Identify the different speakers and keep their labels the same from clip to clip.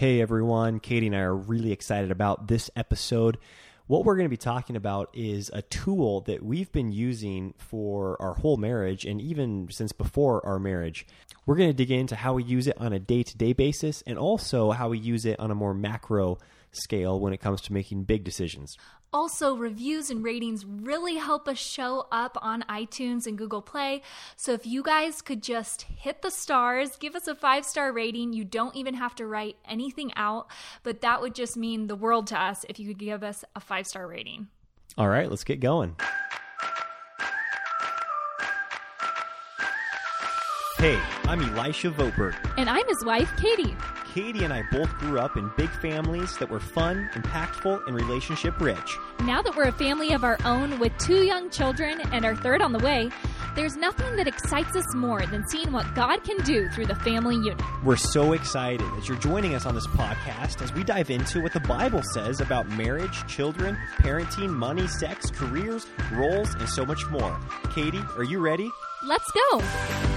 Speaker 1: Hey everyone, Katie and I are really excited about this episode. What we're going to be talking about is a tool that we've been using for our whole marriage and even since before our marriage. We're going to dig into how we use it on a day to day basis and also how we use it on a more macro scale when it comes to making big decisions.
Speaker 2: Also, reviews and ratings really help us show up on iTunes and Google Play. So, if you guys could just hit the stars, give us a five star rating, you don't even have to write anything out, but that would just mean the world to us if you could give us a five star rating.
Speaker 1: All right, let's get going. Hey, I'm Elisha Voberg.
Speaker 2: And I'm his wife, Katie.
Speaker 1: Katie and I both grew up in big families that were fun, impactful, and relationship rich.
Speaker 2: Now that we're a family of our own with two young children and our third on the way, there's nothing that excites us more than seeing what God can do through the family unit.
Speaker 1: We're so excited that you're joining us on this podcast as we dive into what the Bible says about marriage, children, parenting, money, sex, careers, roles, and so much more. Katie, are you ready?
Speaker 2: Let's go.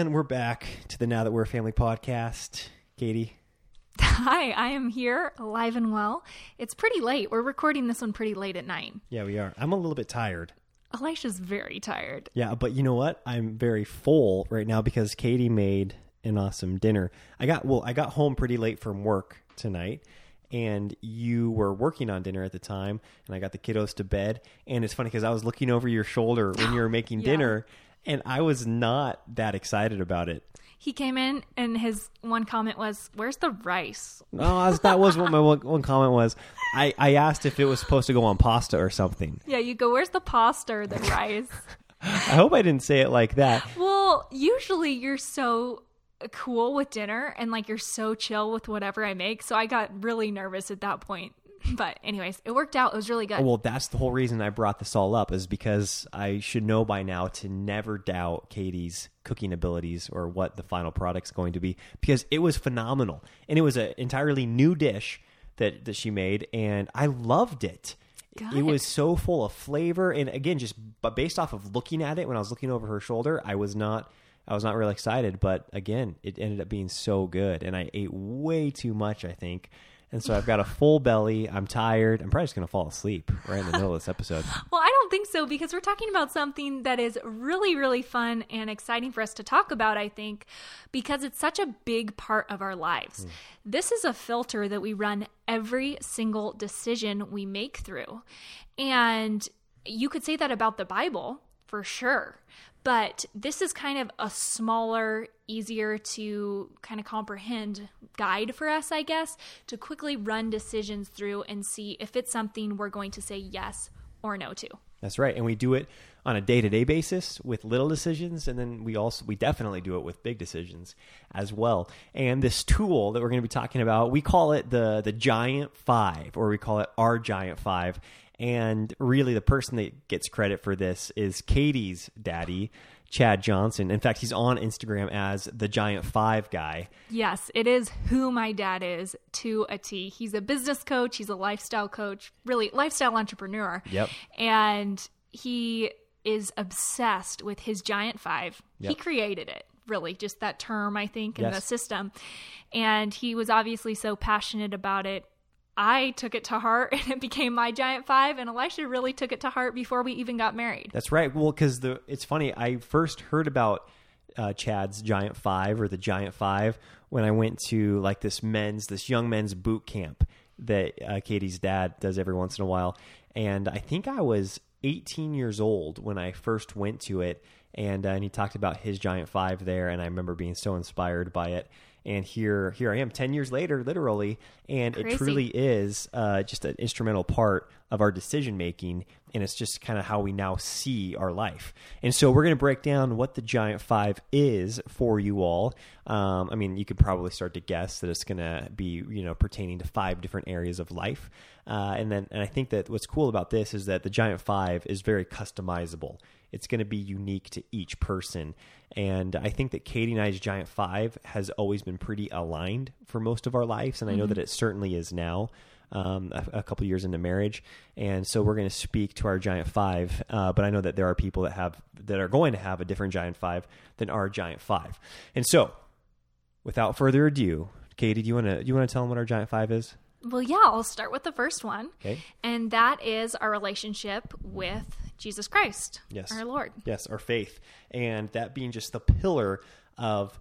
Speaker 1: And we're back to the Now That We're a Family podcast. Katie.
Speaker 2: Hi, I am here, alive and well. It's pretty late. We're recording this one pretty late at night.
Speaker 1: Yeah, we are. I'm a little bit tired.
Speaker 2: Elisha's very tired.
Speaker 1: Yeah, but you know what? I'm very full right now because Katie made an awesome dinner. I got well, I got home pretty late from work tonight and you were working on dinner at the time and I got the kiddos to bed and it's funny because I was looking over your shoulder when you were making
Speaker 2: Yeah.
Speaker 1: dinner and I was not that excited about it.
Speaker 2: He came in and his one comment was, Where's the rice?
Speaker 1: No, that's- that was what my one, one comment was. I, I asked if it was supposed to go on pasta or something.
Speaker 2: Yeah, you go, Where's the pasta or the rice?
Speaker 1: I hope I didn't say it like that.
Speaker 2: well, usually you're so cool with dinner and like you're so chill with whatever I make. So I got really nervous at that point. But, anyways, it worked out. It was really good.
Speaker 1: Oh, well, that's the whole reason I brought this all up is because I should know by now to never doubt Katie's cooking abilities or what the final product's going to be because it was phenomenal and it was an entirely new dish that that she made and I loved it. It was so full of flavor and again just but based off of looking at it when I was looking over her shoulder, I was not I was not really excited, but again, it ended up being so good and I ate way too much, I think. And so I've got a full belly. I'm tired. I'm probably just going to fall asleep right in the middle of this episode.
Speaker 2: Well, I don't think so because we're talking about something that is really, really fun and exciting for us to talk about, I think, because it's such a big part of our lives. Hmm. This is a filter that we run every single decision we make through. And you could say that about the Bible for sure. But this is kind of a smaller, easier to kind of comprehend guide for us, I guess, to quickly run decisions through and see if it's something we're going to say yes or no to.
Speaker 1: That's right. And we do it on a day-to-day basis with little decisions and then we also we definitely do it with big decisions as well. And this tool that we're going to be talking about, we call it the the Giant 5 or we call it our Giant 5. And really the person that gets credit for this is Katie's daddy, Chad Johnson. In fact, he's on Instagram as the Giant 5 guy.
Speaker 2: Yes, it is who my dad is to a T. He's a business coach, he's a lifestyle coach, really lifestyle entrepreneur.
Speaker 1: Yep.
Speaker 2: And he is obsessed with his giant five. He created it, really, just that term, I think, in the system. And he was obviously so passionate about it. I took it to heart and it became my giant five, and Elisha really took it to heart before we even got married.
Speaker 1: That's right. Well, because the it's funny. I first heard about uh, Chad's Giant Five or the Giant Five when I went to like this men's, this young men's boot camp that uh, Katie's dad does every once in a while, and I think I was 18 years old when I first went to it, and uh, and he talked about his Giant Five there, and I remember being so inspired by it. And here, here I am, ten years later, literally, and it truly is uh, just an instrumental part of our decision making, and it's just kind of how we now see our life. And so we're going to break down what the Giant Five is for you all. Um, I mean, you could probably start to guess that it's going to be, you know, pertaining to five different areas of life. Uh, and then, and I think that what's cool about this is that the Giant Five is very customizable. It's going to be unique to each person. And I think that Katie and I's Giant Five has always been pretty aligned for most of our lives. And I know that it certainly is now. Um, a, a couple years into marriage, and so we're going to speak to our giant five. Uh, but I know that there are people that have that are going to have a different giant five than our giant five. And so, without further ado, Katie, do you want to do you want to tell them what our giant five is?
Speaker 2: Well, yeah, I'll start with the first one.
Speaker 1: Okay.
Speaker 2: And that is our relationship with Jesus Christ,
Speaker 1: Yes.
Speaker 2: our Lord.
Speaker 1: Yes, our faith. And that being just the pillar of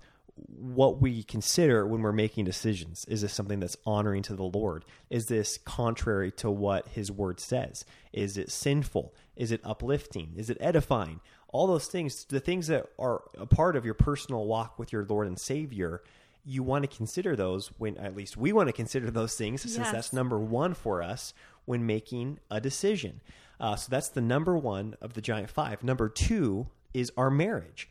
Speaker 1: what we consider when we're making decisions. Is this something that's honoring to the Lord? Is this contrary to what his word says? Is it sinful? Is it uplifting? Is it edifying? All those things, the things that are a part of your personal walk with your Lord and Savior, you want to consider those when, at least we want to consider those things since that's number one for us when making a decision. Uh, so that's the number one of the giant five. Number two is our marriage.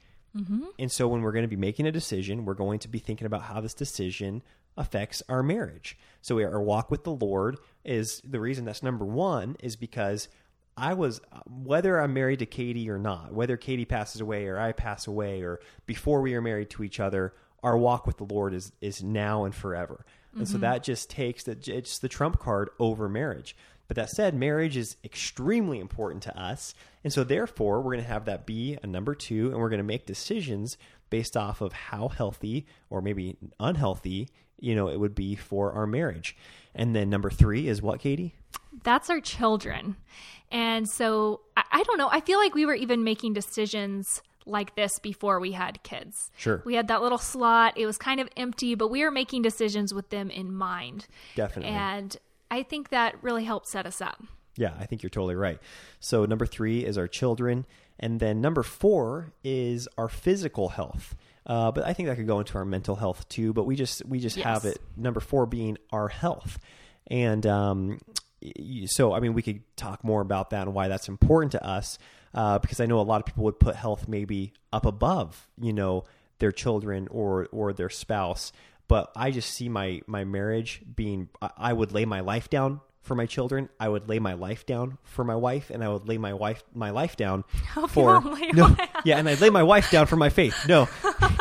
Speaker 1: And so when we're going to be making a decision, we're going to be thinking about how this decision affects our marriage. So we, our walk with the Lord is the reason that's number one is because I was whether I'm married to Katie or not, whether Katie passes away or I pass away or before we are married to each other, our walk with the Lord is is now and forever. And so mm-hmm. that just takes the it's the trump card over marriage. But that said, marriage is extremely important to us. And so therefore, we're going to have that be a number 2 and we're going to make decisions based off of how healthy or maybe unhealthy, you know, it would be for our marriage. And then number 3 is what, Katie?
Speaker 2: That's our children. And so I, I don't know. I feel like we were even making decisions like this before we had kids.
Speaker 1: Sure.
Speaker 2: We had that little slot. It was kind of empty, but we were making decisions with them in mind.
Speaker 1: Definitely.
Speaker 2: And I think that really helped set us up.
Speaker 1: Yeah, I think you're totally right. So number three is our children, and then number four is our physical health. Uh, but I think that could go into our mental health too. But we just we just have it number four being our health, and um, so I mean we could talk more about that and why that's important to us uh, because I know a lot of people would put health maybe up above you know their children or or their spouse. But I just see my my marriage being I- would lay my life down for my children. I would lay my life down for my wife, and I would lay my wife my life down
Speaker 2: Hope
Speaker 1: for no, yeah, and I'd lay my wife down for my faith. No,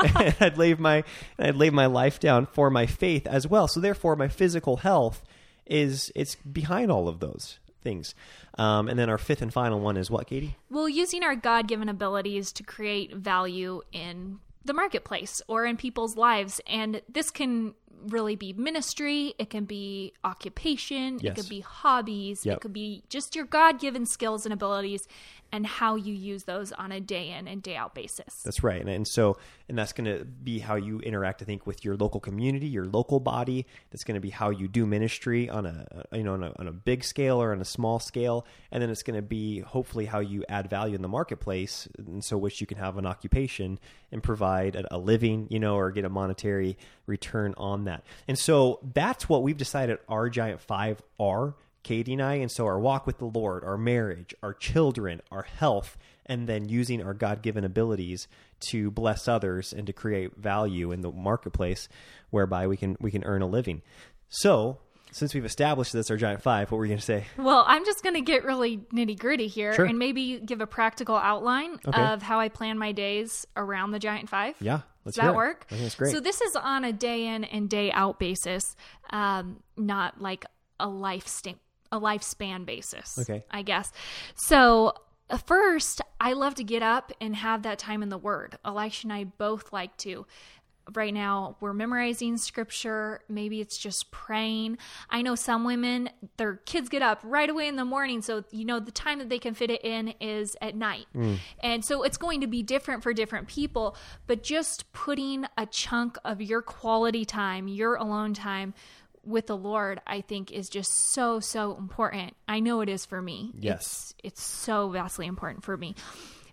Speaker 1: and I'd lay my and I'd lay my life down for my faith as well. So therefore, my physical health is it's behind all of those things. Um, and then our fifth and final one is what, Katie?
Speaker 2: Well, using our God given abilities to create value in the marketplace or in people's lives. And this can really be ministry, it can be occupation, it could be hobbies,
Speaker 1: Yep.
Speaker 2: it could be just your God given skills and abilities and how you use those on a day in and day out basis.
Speaker 1: That's right, and, and so and that's going to be how you interact. I think with your local community, your local body. That's going to be how you do ministry on a you know on a, on a big scale or on a small scale, and then it's going to be hopefully how you add value in the marketplace, and so which you can have an occupation and provide a, a living, you know, or get a monetary return on that. And so that's what we've decided our giant five are. Katie and I, and so our walk with the Lord, our marriage, our children, our health, and then using our God given abilities to bless others and to create value in the marketplace whereby we can we can earn a living. So since we've established this our giant five, what were you gonna say?
Speaker 2: Well, I'm just going to get really nitty gritty here
Speaker 1: Sure.
Speaker 2: and maybe give a practical outline
Speaker 1: Okay.
Speaker 2: of how I plan my days around the Giant Five.
Speaker 1: Yeah, let's
Speaker 2: Does that work?
Speaker 1: That's great.
Speaker 2: So this is on a day in and day out basis, um, not like a life sta- a lifespan basis.
Speaker 1: Okay.
Speaker 2: I guess. So uh, first, I love to get up and have that time in the Word. Elisha and I both like to. Right now, we're memorizing scripture. Maybe it's just praying. I know some women, their kids get up right away in the morning. So, you know, the time that they can fit it in is at night. And so it's going to be different for different people. But just putting a chunk of your quality time, your alone time with the Lord, I think is just so, so important. I know it is for me.
Speaker 1: Yes.
Speaker 2: It's, it's so vastly important for me.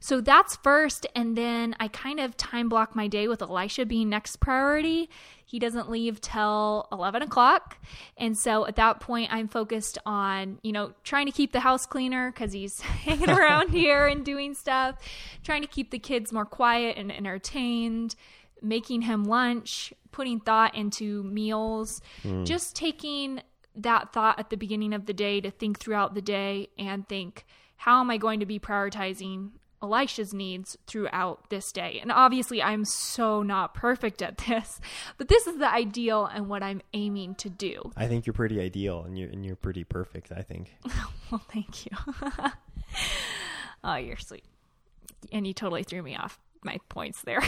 Speaker 2: So that's first, and then I kind of time block my day with Elisha being next priority. He doesn't leave till 11 o'clock. And so at that point, I'm focused on, you know, trying to keep the house cleaner because he's hanging around here and doing stuff, trying to keep the kids more quiet and entertained, making him lunch, putting thought into meals, hmm. just taking that thought at the beginning of the day to think throughout the day and think, how am I going to be prioritizing Elisha's needs throughout this day. And obviously, I'm so not perfect at this, but this is the ideal and what I'm aiming to do.
Speaker 1: I think you're pretty ideal and you're and you're pretty perfect, I think.
Speaker 2: well, thank you. oh, you're sweet. And you totally threw me off my points there.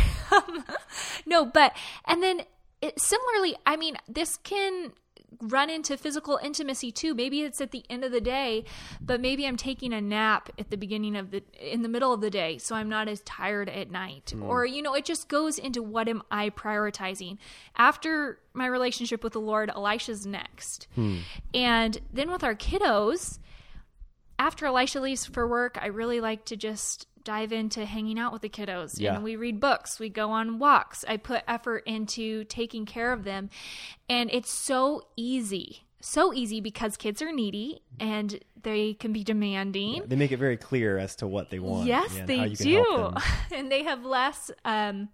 Speaker 2: no, but and then it, similarly, I mean, this can run into physical intimacy too. Maybe it's at the end of the day, but maybe I'm taking a nap at the beginning of the in the middle of the day so I'm not as tired at night. Mm. Or you know, it just goes into what am I prioritizing? After my relationship with the Lord, Elisha's next. Hmm. And then with our kiddos, after Elisha leaves for work, I really like to just dive into hanging out with the kiddos yeah. and we read books we go on walks i put effort into taking care of them and it's so easy so easy because kids are needy and they can be demanding. Yeah,
Speaker 1: they make it very clear as to what they want.
Speaker 2: Yes, they do. and they have less, um,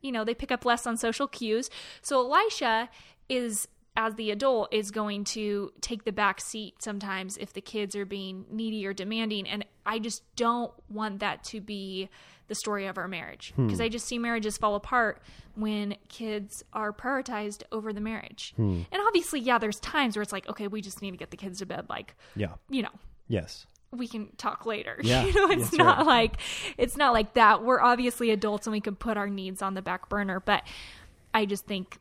Speaker 2: you know, they pick up less on social cues. So Elisha is as the adult is going to take the back seat sometimes if the kids are being needy or demanding and i just don't want that to be the story of our marriage because hmm. i just see marriages fall apart when kids are prioritized over the marriage hmm. and obviously yeah there's times where it's like okay we just need to get the kids to bed like
Speaker 1: yeah
Speaker 2: you know
Speaker 1: yes
Speaker 2: we can talk later.
Speaker 1: Yeah,
Speaker 2: you know, it's not right. like it's not like that. We're obviously adults and we can put our needs on the back burner, but I just think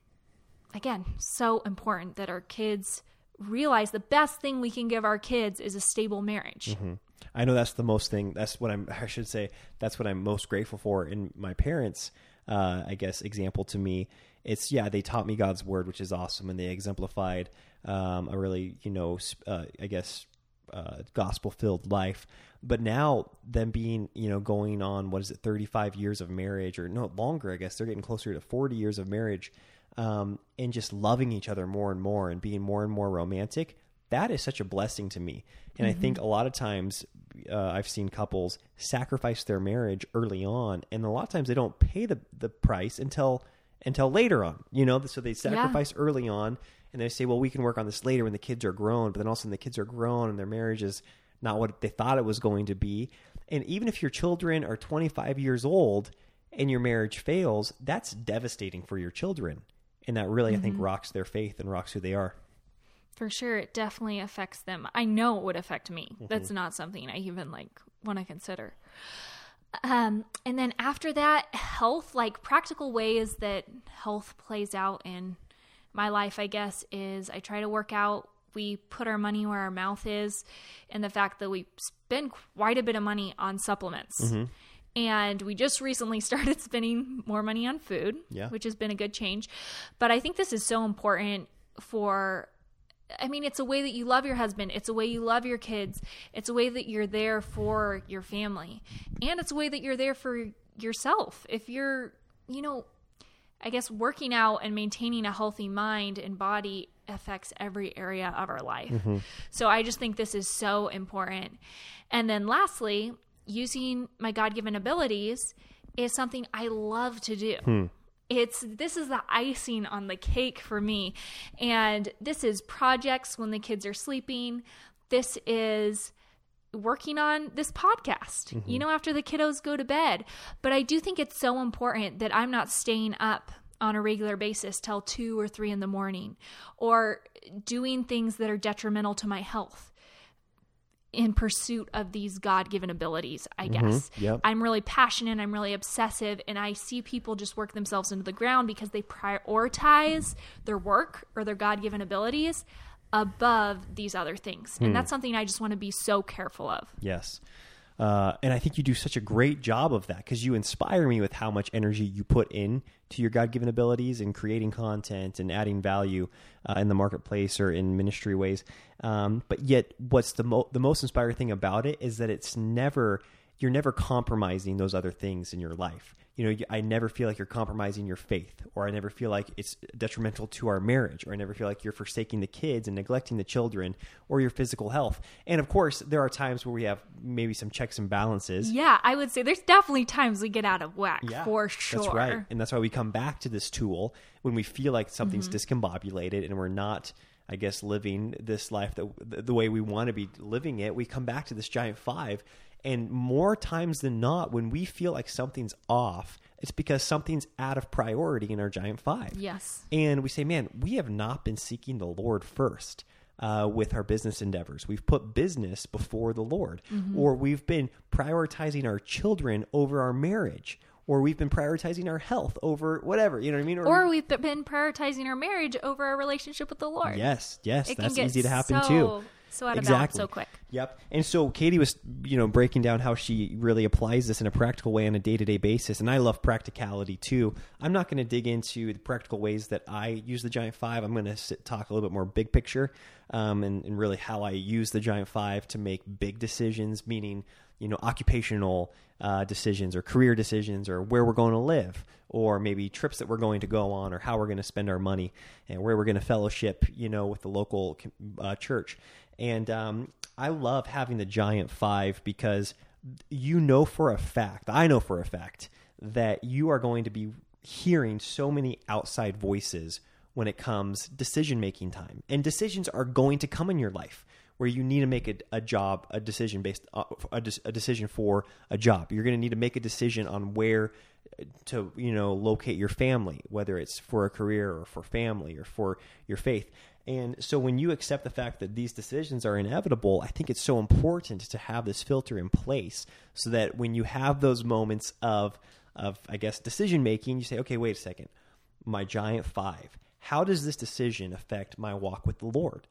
Speaker 2: again, so important that our kids realize the best thing we can give our kids is a stable marriage.
Speaker 1: Mm-hmm. I know that's the most thing. That's what I'm. I should say that's what I'm most grateful for in my parents. Uh, I guess example to me. It's yeah, they taught me God's word, which is awesome, and they exemplified um, a really you know uh, I guess uh, gospel filled life. But now them being you know going on what is it 35 years of marriage or no longer? I guess they're getting closer to 40 years of marriage um, and just loving each other more and more and being more and more romantic, that is such a blessing to me. And mm-hmm. I think mm-hmm. a lot of times uh, I've seen couples sacrifice their marriage early on, and a lot of times they don't pay the the price until until later on. You know, so they sacrifice yeah. early on, and they say, "Well, we can work on this later when the kids are grown." But then all of a sudden, the kids are grown and their marriage is not what they thought it was going to be, and even if your children are 25 years old and your marriage fails, that's devastating for your children and that really mm-hmm. I think mm-hmm. rocks their faith and rocks who they are.
Speaker 2: For sure, it definitely affects them. I know it would affect me. Mm-hmm. That's not something I even like want to consider. Um, and then after that, health, like practical ways that health plays out in my life, I guess, is I try to work out. We put our money where our mouth is, and the fact that we spend quite a bit of money on supplements. Mm-hmm. And we just recently started spending more money on food,
Speaker 1: yeah.
Speaker 2: which has been a good change. But I think this is so important for I mean, it's a way that you love your husband. It's a way you love your kids. It's a way that you're there for your family. And it's a way that you're there for yourself. If you're, you know, I guess working out and maintaining a healthy mind and body affects every area of our life. Mm-hmm. So I just think this is so important. And then lastly, using my God given abilities is something I love to do. Hmm. It's this is the icing on the cake for me. And this is projects when the kids are sleeping. This is working on this podcast, mm-hmm. you know, after the kiddos go to bed. But I do think it's so important that I'm not staying up on a regular basis till two or three in the morning or doing things that are detrimental to my health in pursuit of these God given abilities, I mm-hmm. guess.
Speaker 1: Mm-hmm. Yep.
Speaker 2: I'm really passionate, I'm really obsessive, and I see people just work themselves into the ground because they prioritize their work or their God given abilities above these other things. Hmm. And that's something I just want to be so careful of.
Speaker 1: Yes. Uh, and I think you do such a great job of that because you inspire me with how much energy you put in to your God given abilities and creating content and adding value uh, in the marketplace or in ministry ways. Um, but yet, what's the mo- the most inspiring thing about it is that it's never you're never compromising those other things in your life you know, I never feel like you're compromising your faith, or I never feel like it's detrimental to our marriage, or I never feel like you're forsaking the kids and neglecting the children or your physical health. And of course, there are times where we have maybe some checks and balances.
Speaker 2: Yeah, I would say there's definitely times we get out of whack yeah, for sure.
Speaker 1: That's right. And that's why we come back to this tool when we feel like something's mm-hmm. discombobulated and we're not I guess living this life that the way we want to be living it, we come back to this giant five And more times than not, when we feel like something's off, it's because something's out of priority in our giant five.
Speaker 2: Yes.
Speaker 1: And we say, man, we have not been seeking the Lord first. Uh, with our business endeavors, we've put business before the Lord, or we've been prioritizing our children over our marriage, or we've been prioritizing our health over whatever. You know what I mean?
Speaker 2: Or we've been prioritizing our marriage over our relationship with the Lord.
Speaker 1: yes, yes,
Speaker 2: It
Speaker 1: that's easy to happen
Speaker 2: so,
Speaker 1: too.
Speaker 2: So out of balance so quick.
Speaker 1: Yep. And so Katie was, you know, breaking down how she really applies this in a practical way on a day to day basis. And I love practicality too. I'm not going to dig into the practical ways that I use the Giant Five. I'm going to talk a little bit more big picture um, and, and really how I use the Giant Five to make big decisions, meaning, you know, occupational uh, decisions or career decisions or where we're going to live or maybe trips that we're going to go on or how we're going to spend our money and where we're going to fellowship, you know, with the local uh, church. And um, I love having the Giant Five because you know for a fact, I know for a fact, that you are going to be hearing so many outside voices when it comes decision making time. And decisions are going to come in your life where you need to make a, a job, a decision based, uh, a, a decision for a job. You're going to need to make a decision on where to you know locate your family whether it's for a career or for family or for your faith and so when you accept the fact that these decisions are inevitable i think it's so important to have this filter in place so that when you have those moments of of i guess decision making you say okay wait a second. My giant 5 how does this decision affect my walk with the lord?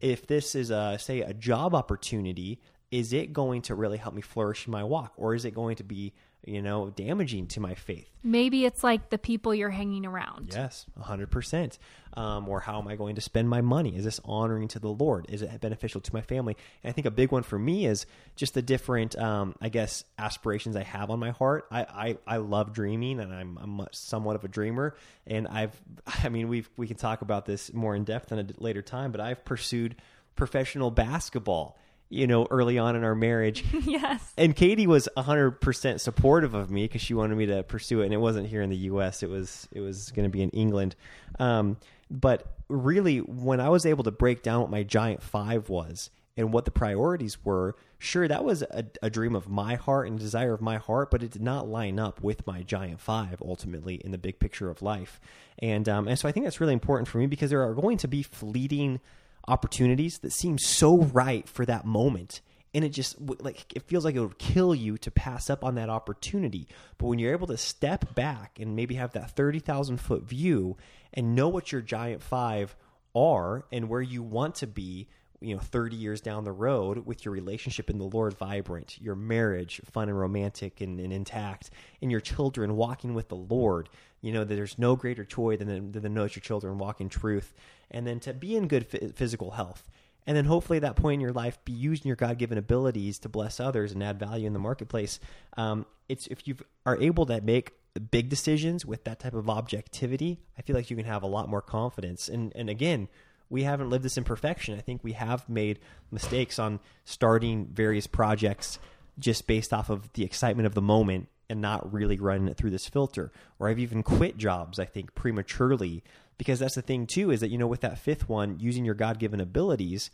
Speaker 1: If this is a say a job opportunity is it going to really help me flourish in my walk? Or is it going to be you know damaging to my faith.
Speaker 2: Maybe it's like the people you're hanging around.
Speaker 1: yes 100% um, or how am i going to spend my money? Is this honoring to the lord? Is it beneficial to my family? And i think a big one for me is just the different um, i guess aspirations i have on my heart. I, I, I love dreaming and i'm, I'm somewhat of a dreamer. And i've i mean we we can talk about this more in depth in a later time but i've pursued professional basketball you know, early on in our marriage.
Speaker 2: yes.
Speaker 1: And Katie was 100% supportive of me because she wanted me to pursue it and it wasn't here in the US. It was it was going to be in England. Um, but really when I was able to break down what my giant 5 was and what the priorities were, sure that was a, a dream of my heart and a desire of my heart, but it did not line up with my giant 5 ultimately in the big picture of life. And um, and so I think that's really important for me because there are going to be fleeting opportunities that seem so right for that moment. And it just like it feels like it would kill you to pass up on that opportunity. But when you're able to step back and maybe have that 30,000 foot view and know what your giant 5 are and where you want to be you know 30 years down the road with your relationship in the lord vibrant your marriage fun and romantic and, and intact and your children walking with the lord you know that there's no greater joy than, than to know that your children walk in truth and then to be in good physical health and then hopefully at that point in your life be using your god-given abilities to bless others and add value in the marketplace um, it's if you are able to make big decisions with that type of objectivity i feel like you can have a lot more confidence and and again we haven't lived this in perfection. I think we have made mistakes on starting various projects just based off of the excitement of the moment and not really running it through this filter. Or I've even quit jobs, I think, prematurely because that's the thing too is that you know with that fifth one using your God-given abilities,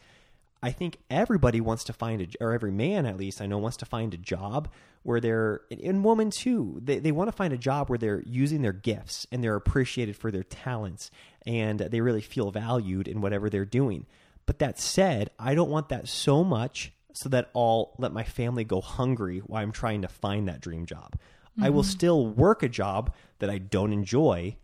Speaker 1: I think everybody wants to find a, or every man at least I know wants to find a job where they're, and women too, they, they want to find a job where they're using their gifts and they're appreciated for their talents and they really feel valued in whatever they're doing. But that said, I don't want that so much so that I'll let my family go hungry while I'm trying to find that dream job. Mm-hmm. I will still work a job that I don't enjoy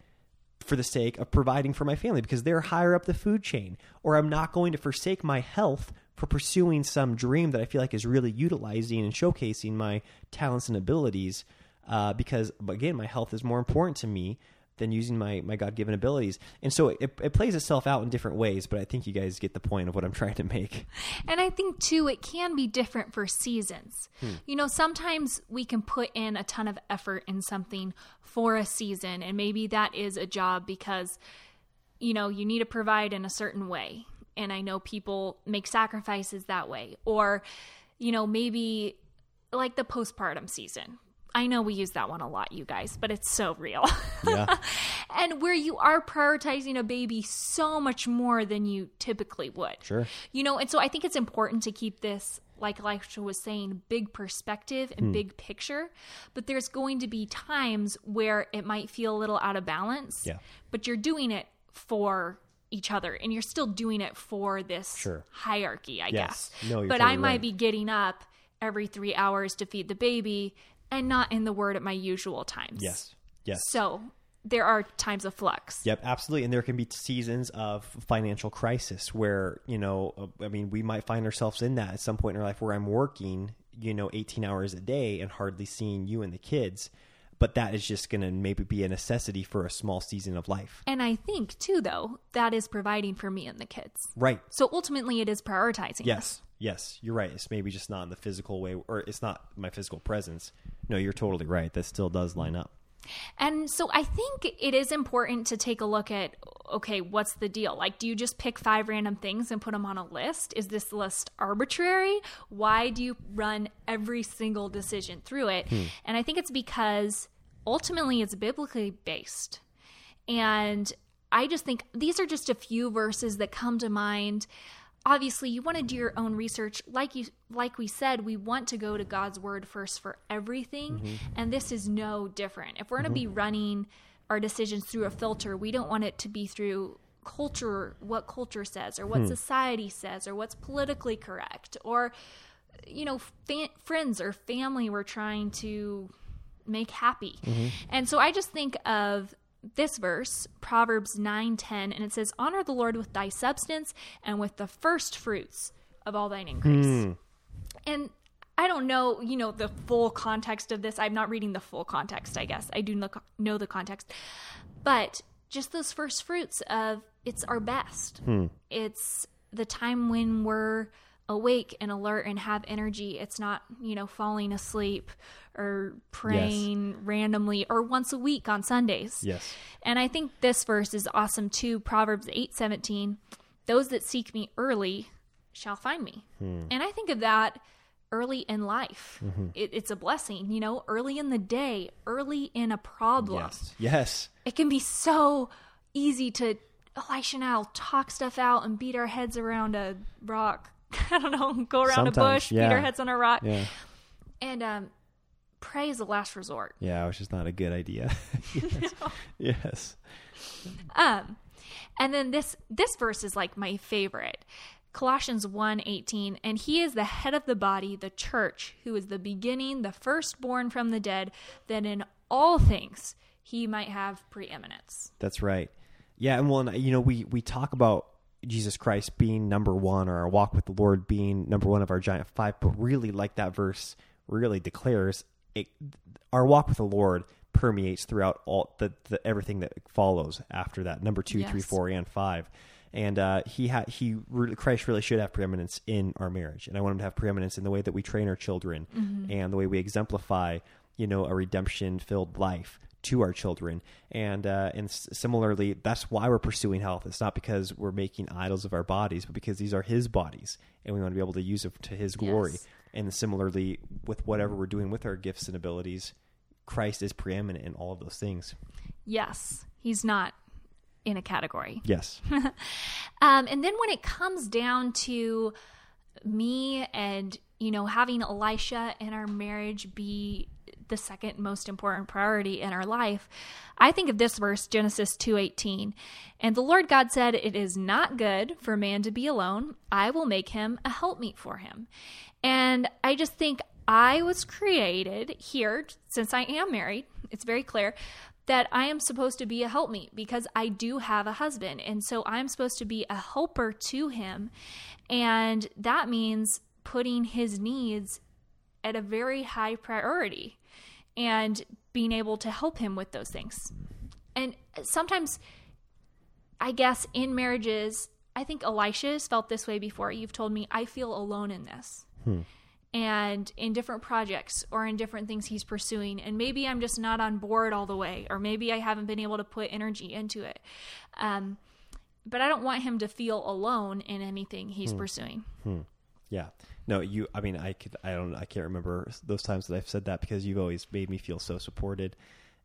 Speaker 1: for the sake of providing for my family because they're higher up the food chain. Or I'm not going to forsake my health for pursuing some dream that I feel like is really utilizing and showcasing my talents and abilities. Uh, because again, my health is more important to me than using my, my God given abilities. And so it, it plays itself out in different ways, but I think you guys get the point of what I'm trying to make.
Speaker 2: And I think too, it can be different for seasons. Hmm. You know, sometimes we can put in a ton of effort in something for a season, and maybe that is a job because, you know, you need to provide in a certain way. And I know people make sacrifices that way. Or, you know, maybe like the postpartum season I know we use that one a lot, you guys, but it's so real. Yeah. and where you are prioritizing a baby so much more than you typically would.
Speaker 1: Sure.
Speaker 2: You know, and so I think it's important to keep this like Elisha was saying, big perspective and hmm. big picture. But there's going to be times where it might feel a little out of balance.
Speaker 1: Yeah.
Speaker 2: But you're doing it for each other and you're still doing it for this
Speaker 1: Sure.
Speaker 2: hierarchy, I
Speaker 1: Yes.
Speaker 2: guess.
Speaker 1: No, you're
Speaker 2: but I might
Speaker 1: right.
Speaker 2: be getting up every three hours to feed the baby and not in the word at my usual times.
Speaker 1: Yes. Yes.
Speaker 2: So there are times of flux.
Speaker 1: Yep, absolutely. And there can be seasons of financial crisis where, you know, uh, I mean, we might find ourselves in that at some point in our life where I'm working, you know, 18 hours a day and hardly seeing you and the kids. But that is just going to maybe be a necessity for a small season of life.
Speaker 2: And I think too, though, that is providing for me and the kids.
Speaker 1: Right.
Speaker 2: So ultimately, it is prioritizing.
Speaker 1: Yes. Yes. You're right. It's maybe just not in the physical way, or it's not my physical presence. No, you're totally right. That still does line up.
Speaker 2: And so I think it is important to take a look at okay, what's the deal? Like, do you just pick five random things and put them on a list? Is this list arbitrary? Why do you run every single decision through it? Hmm. And I think it's because ultimately it's biblically based. And I just think these are just a few verses that come to mind. Obviously, you want to do your own research. Like you like we said, we want to go to God's word first for everything, mm-hmm. and this is no different. If we're going to mm-hmm. be running our decisions through a filter, we don't want it to be through culture, what culture says or what hmm. society says or what's politically correct or you know, fa- friends or family we're trying to make happy. Mm-hmm. And so I just think of this verse, Proverbs 9:10, and it says, "Honor the Lord with thy substance and with the first fruits of all thine increase." Hmm. And I don't know, you know, the full context of this. I'm not reading the full context, I guess. I do know, know the context. But just those first fruits of it's our best. Hmm. It's the time when we're awake and alert and have energy. It's not, you know, falling asleep or praying randomly or once a week on Sundays.
Speaker 1: Yes.
Speaker 2: And I think this verse is awesome too. Proverbs 8:17, those that seek me early shall find me. Hmm. And I think of that early in life. It, it's a blessing, you know, early in the day, early in a problem.
Speaker 1: Yes. Yes.
Speaker 2: It can be so easy to Elisha and I'll talk stuff out and beat our heads around a rock. I don't know, go around a bush,
Speaker 1: yeah.
Speaker 2: beat our heads on a rock.
Speaker 1: Yeah.
Speaker 2: And um pray is the last resort.
Speaker 1: Yeah, which is not a good idea. yes. yes.
Speaker 2: Um, and then this this verse is like my favorite. Colossians 1:18 and he is the head of the body the church who is the beginning the firstborn from the dead that in all things he might have preeminence.
Speaker 1: That's right. Yeah, and well, you know, we we talk about Jesus Christ being number one, or our walk with the Lord being number one of our giant five, but really, like that verse really declares, it, our walk with the Lord permeates throughout all the, the everything that follows after that. Number two, three, four, and five. And uh, he had he really, Christ really should have preeminence in our marriage, and I want him to have preeminence in the way that we train our children and the way we exemplify, you know, a redemption filled life to our children. And uh, and s- similarly, that's why we're pursuing health. It's not because we're making idols of our bodies, but because these are His bodies, and we want to be able to use it to His glory.
Speaker 2: Yes.
Speaker 1: And similarly, with whatever we're doing with our gifts and abilities, Christ is preeminent in all of those things.
Speaker 2: Yes, he's not in a category.
Speaker 1: Yes.
Speaker 2: Um, and then when it comes down to me and you know having Elisha and our marriage be the second most important priority in our life, I think of this verse Genesis 2:18. And the Lord God said, "It is not good for man to be alone. I will make him a helpmeet for him." And I just think I was created here since I am married. It's very clear that I am supposed to be a helpmeet because I do have a husband. And so I'm supposed to be a helper to him. And that means putting his needs at a very high priority and being able to help him with those things. And sometimes, I guess, in marriages, I think Elisha has felt this way before. You've told me, I feel alone in this hmm. And in different projects or in different things he's pursuing. And maybe I'm just not on board all the way, or maybe I haven't been able to put energy into it. Um, but I don't want him to feel alone in anything he's pursuing.
Speaker 1: Yeah. No, you. I mean, I could. I don't. I can't remember those times that I've said that because you've always made me feel so supported,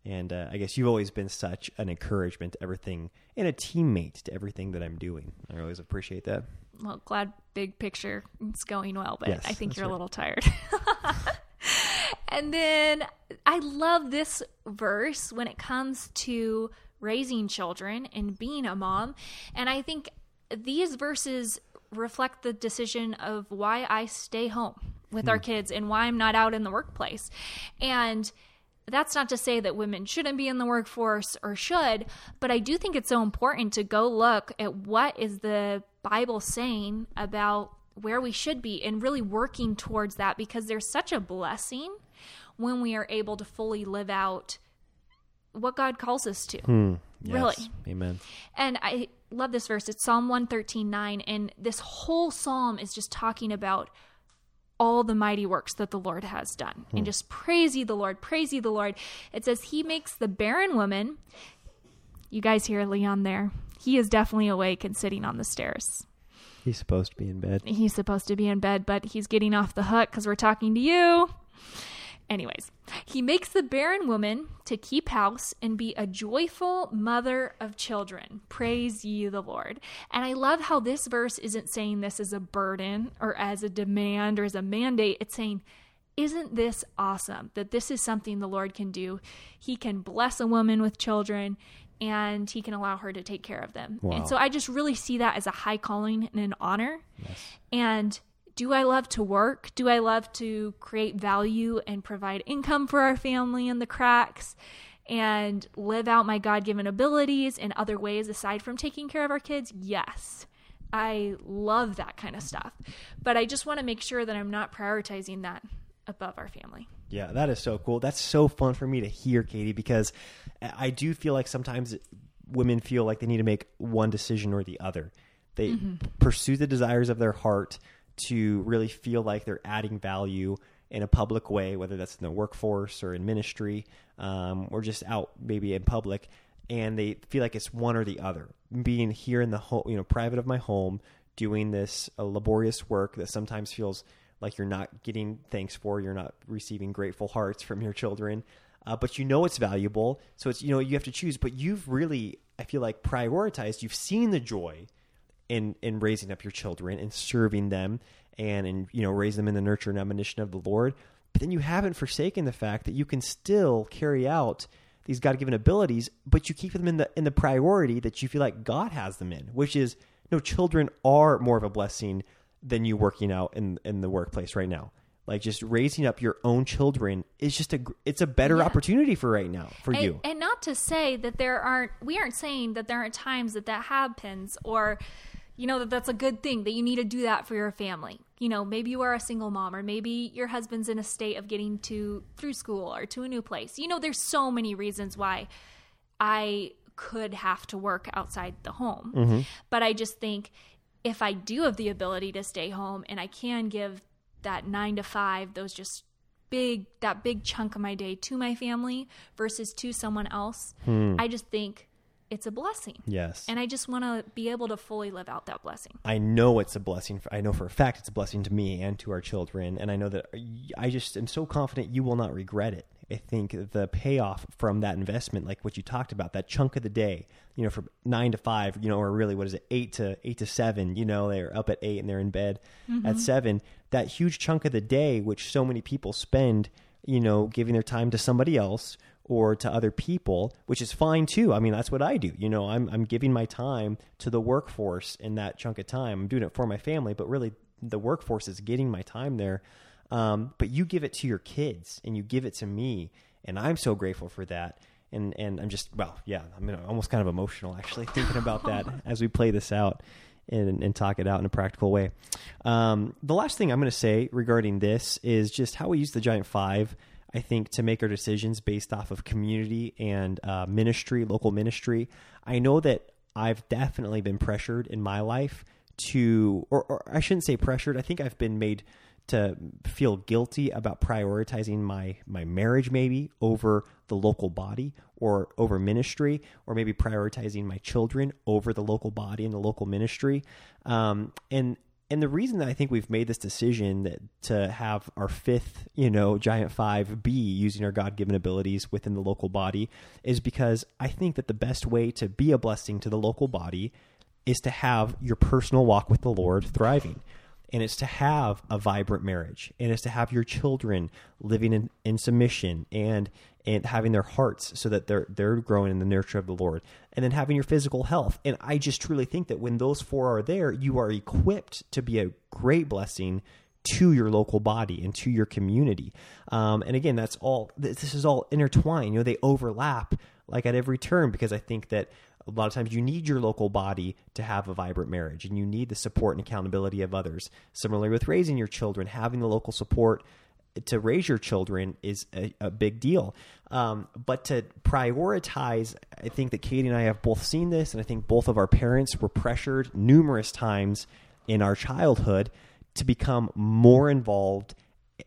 Speaker 1: and uh, I guess you've always been such an encouragement to everything and a teammate to everything that I'm doing. I always appreciate that.
Speaker 2: Well, glad big picture it's going well, but
Speaker 1: Yes,
Speaker 2: I think you're a little tired. and then I love this verse when it comes to raising children and being a mom. And I think these verses reflect the decision of why I stay home with our hmm. kids and why I'm not out in the workplace. And that's not to say that women shouldn't be in the workforce or should, but I do think it's so important to go look at what is the Bible saying about where we should be and really working towards that because there's such a blessing when we are able to fully live out what God calls us to. Hmm. Really.
Speaker 1: Yes. Amen.
Speaker 2: And I love this verse. It's Psalm 113 9. And this whole psalm is just talking about all the mighty works that the Lord has done. And hmm. just praise ye the Lord, praise ye the Lord. It says, He makes the barren woman. You guys hear Leon there. He is definitely awake and sitting on the stairs.
Speaker 1: He's supposed to be in bed.
Speaker 2: He's supposed to be in bed, but he's getting off the hook because we're talking to you. Anyways, he makes the barren woman to keep house and be a joyful mother of children. Praise ye the Lord. And I love how this verse isn't saying this as a burden or as a demand or as a mandate. It's saying, isn't this awesome that this is something the Lord can do? He can bless a woman with children and he can allow her to take care of them.
Speaker 1: Wow.
Speaker 2: And so I just really see that as a high calling and an honor. And do I love to work? Do I love to create value and provide income for our family in the cracks and live out my God given abilities in other ways aside from taking care of our kids? Yes. I love that kind of stuff. But I just want to make sure that I'm not prioritizing that above our family.
Speaker 1: Yeah, that is so cool. That's so fun for me to hear, Katie, because I do feel like sometimes women feel like they need to make one decision or the other. They pursue the desires of their heart to really feel like they're adding value in a public way, whether that's in the workforce or in ministry um, or just out maybe in public. And they feel like it's one or the other. Being here in the home, you know, private of my home, doing this uh, laborious work that sometimes feels like you're not getting thanks for, you're not receiving grateful hearts from your children, uh, but you know it's valuable. So it's you know you have to choose. But you've really, I feel like, prioritized. You've seen the joy in in raising up your children and serving them, and and you know raise them in the nurture and admonition of the Lord. But then you haven't forsaken the fact that you can still carry out these God given abilities, but you keep them in the in the priority that you feel like God has them in, which is no children are more of a blessing than you working out in in the workplace right now. Like just raising up your own children is just a it's a better
Speaker 2: Yeah.
Speaker 1: opportunity for right now for
Speaker 2: and,
Speaker 1: you.
Speaker 2: and not to say that there aren't we aren't saying that there aren't times that that happens or you know that that's a good thing that you need to do that for your family you know maybe you are a single mom or maybe your husband's in a state of getting to through school or to a new place you know there's so many reasons why i could have to work outside the home mm-hmm. but i just think if i do have the ability to stay home and i can give that 9 to 5 those just big that big chunk of my day to my family versus to someone else hmm. i just think it's a blessing
Speaker 1: yes.
Speaker 2: and i just want to be able to fully live out that blessing
Speaker 1: I know it's a blessing. For, I know for a fact it's a blessing to me and to our children, and I know that I just am so confident you will not regret it. I think the payoff from that investment, like what you talked about, that chunk of the day, you know, from nine to five, you know, or really what is it, eight to eight to seven, you know, they're up at eight and they're in bed at mm-hmm. seven. That huge chunk of the day, which so many people spend, you know, giving their time to somebody else or to other people, which is fine too. I mean, that's what I do. You know, I'm I'm giving my time to the workforce in that chunk of time. I'm doing it for my family, but really the workforce is getting my time there. Um, but you give it to your kids and you give it to me, and I'm so grateful for that. And and I'm just well, yeah, I'm almost kind of emotional actually thinking about that as we play this out and, and talk it out in a practical way. Um, the last thing I'm going to say regarding this is just how we use the Giant Five. I think to make our decisions based off of community and uh, ministry, local ministry. I know that I've definitely been pressured in my life to, or, or I shouldn't say pressured. I think I've been made to feel guilty about prioritizing my my marriage maybe over the local body or over ministry or maybe prioritizing my children over the local body and the local ministry um, and and the reason that I think we've made this decision that to have our fifth, you know, giant five be using our God given abilities within the local body is because I think that the best way to be a blessing to the local body is to have your personal walk with the Lord thriving. And it's to have a vibrant marriage. And it's to have your children living in, in submission and and having their hearts so that they're they're growing in the nurture of the Lord. And then having your physical health. And I just truly think that when those four are there, you are equipped to be a great blessing to your local body and to your community. Um, and again, that's all. This is all intertwined. You know, they overlap like at every turn because I think that a lot of times you need your local body to have a vibrant marriage and you need the support and accountability of others. Similarly, with raising your children, having the local support to raise your children is a, a big deal. Um, but to prioritize, I think that Katie and I have both seen this, and I think both of our parents were pressured numerous times in our childhood to become more involved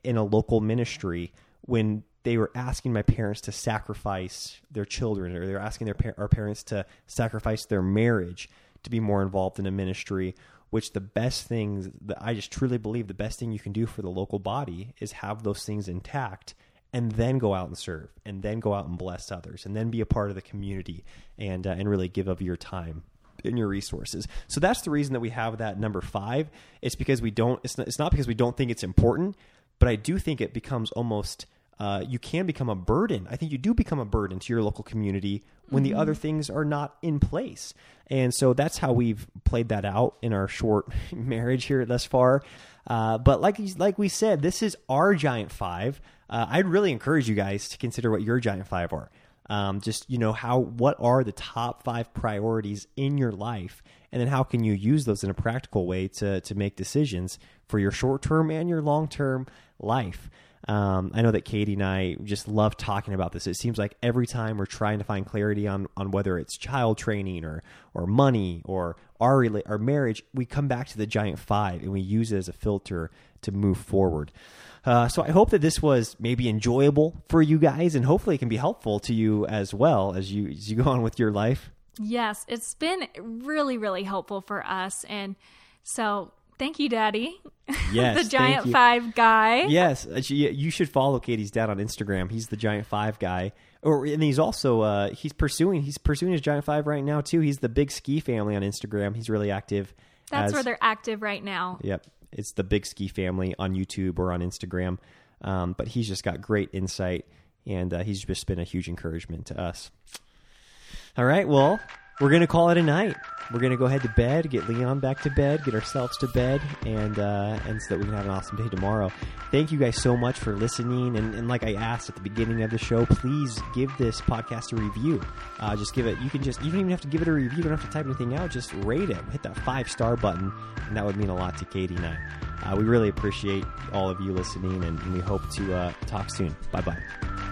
Speaker 1: in a local ministry when they were asking my parents to sacrifice their children or they were asking their our parents to sacrifice their marriage to be more involved in a ministry which the best things that I just truly believe the best thing you can do for the local body is have those things intact and then go out and serve and then go out and bless others and then be a part of the community and uh, and really give of your time and your resources. So that's the reason that we have that number 5. It's because we don't it's not, it's not because we don't think it's important, but I do think it becomes almost uh, you can become a burden. I think you do become a burden to your local community when mm-hmm. the other things are not in place. And so that's how we've played that out in our short marriage here thus far. Uh, but like like we said, this is our giant five. Uh, I'd really encourage you guys to consider what your giant five are. Um, just you know how what are the top five priorities in your life, and then how can you use those in a practical way to to make decisions for your short term and your long term life. Um, I know that Katie and I just love talking about this. It seems like every time we're trying to find clarity on on whether it's child training or or money or our our marriage, we come back to the giant five and we use it as a filter to move forward. Uh, so I hope that this was maybe enjoyable for you guys, and hopefully it can be helpful to you as well as you as you go on with your life.
Speaker 2: Yes, it's been really really helpful for us, and so Thank you, Daddy.
Speaker 1: Yes,
Speaker 2: the Giant Five guy.
Speaker 1: Yes, uh, you should follow Katie's dad on Instagram. He's the Giant Five guy. Or and he's also uh, he's pursuing he's pursuing his Giant Five right now too. He's the Big Ski family on Instagram. He's really active.
Speaker 2: That's as, where they're active right now.
Speaker 1: Yep, it's the Big Ski family on YouTube or on Instagram. Um, but he's just got great insight, and uh, he's just been a huge encouragement to us. All right, well, we're gonna call it a night. We're gonna go ahead to bed, get Leon back to bed, get ourselves to bed, and uh, and so that we can have an awesome day tomorrow. Thank you guys so much for listening. And, and like I asked at the beginning of the show, please give this podcast a review. Uh, just give it. You can just you don't even have to give it a review. You don't have to type anything out. Just rate it. Hit that five star button, and that would mean a lot to Katie and I. Uh, we really appreciate all of you listening, and, and we hope to uh, talk soon. Bye bye.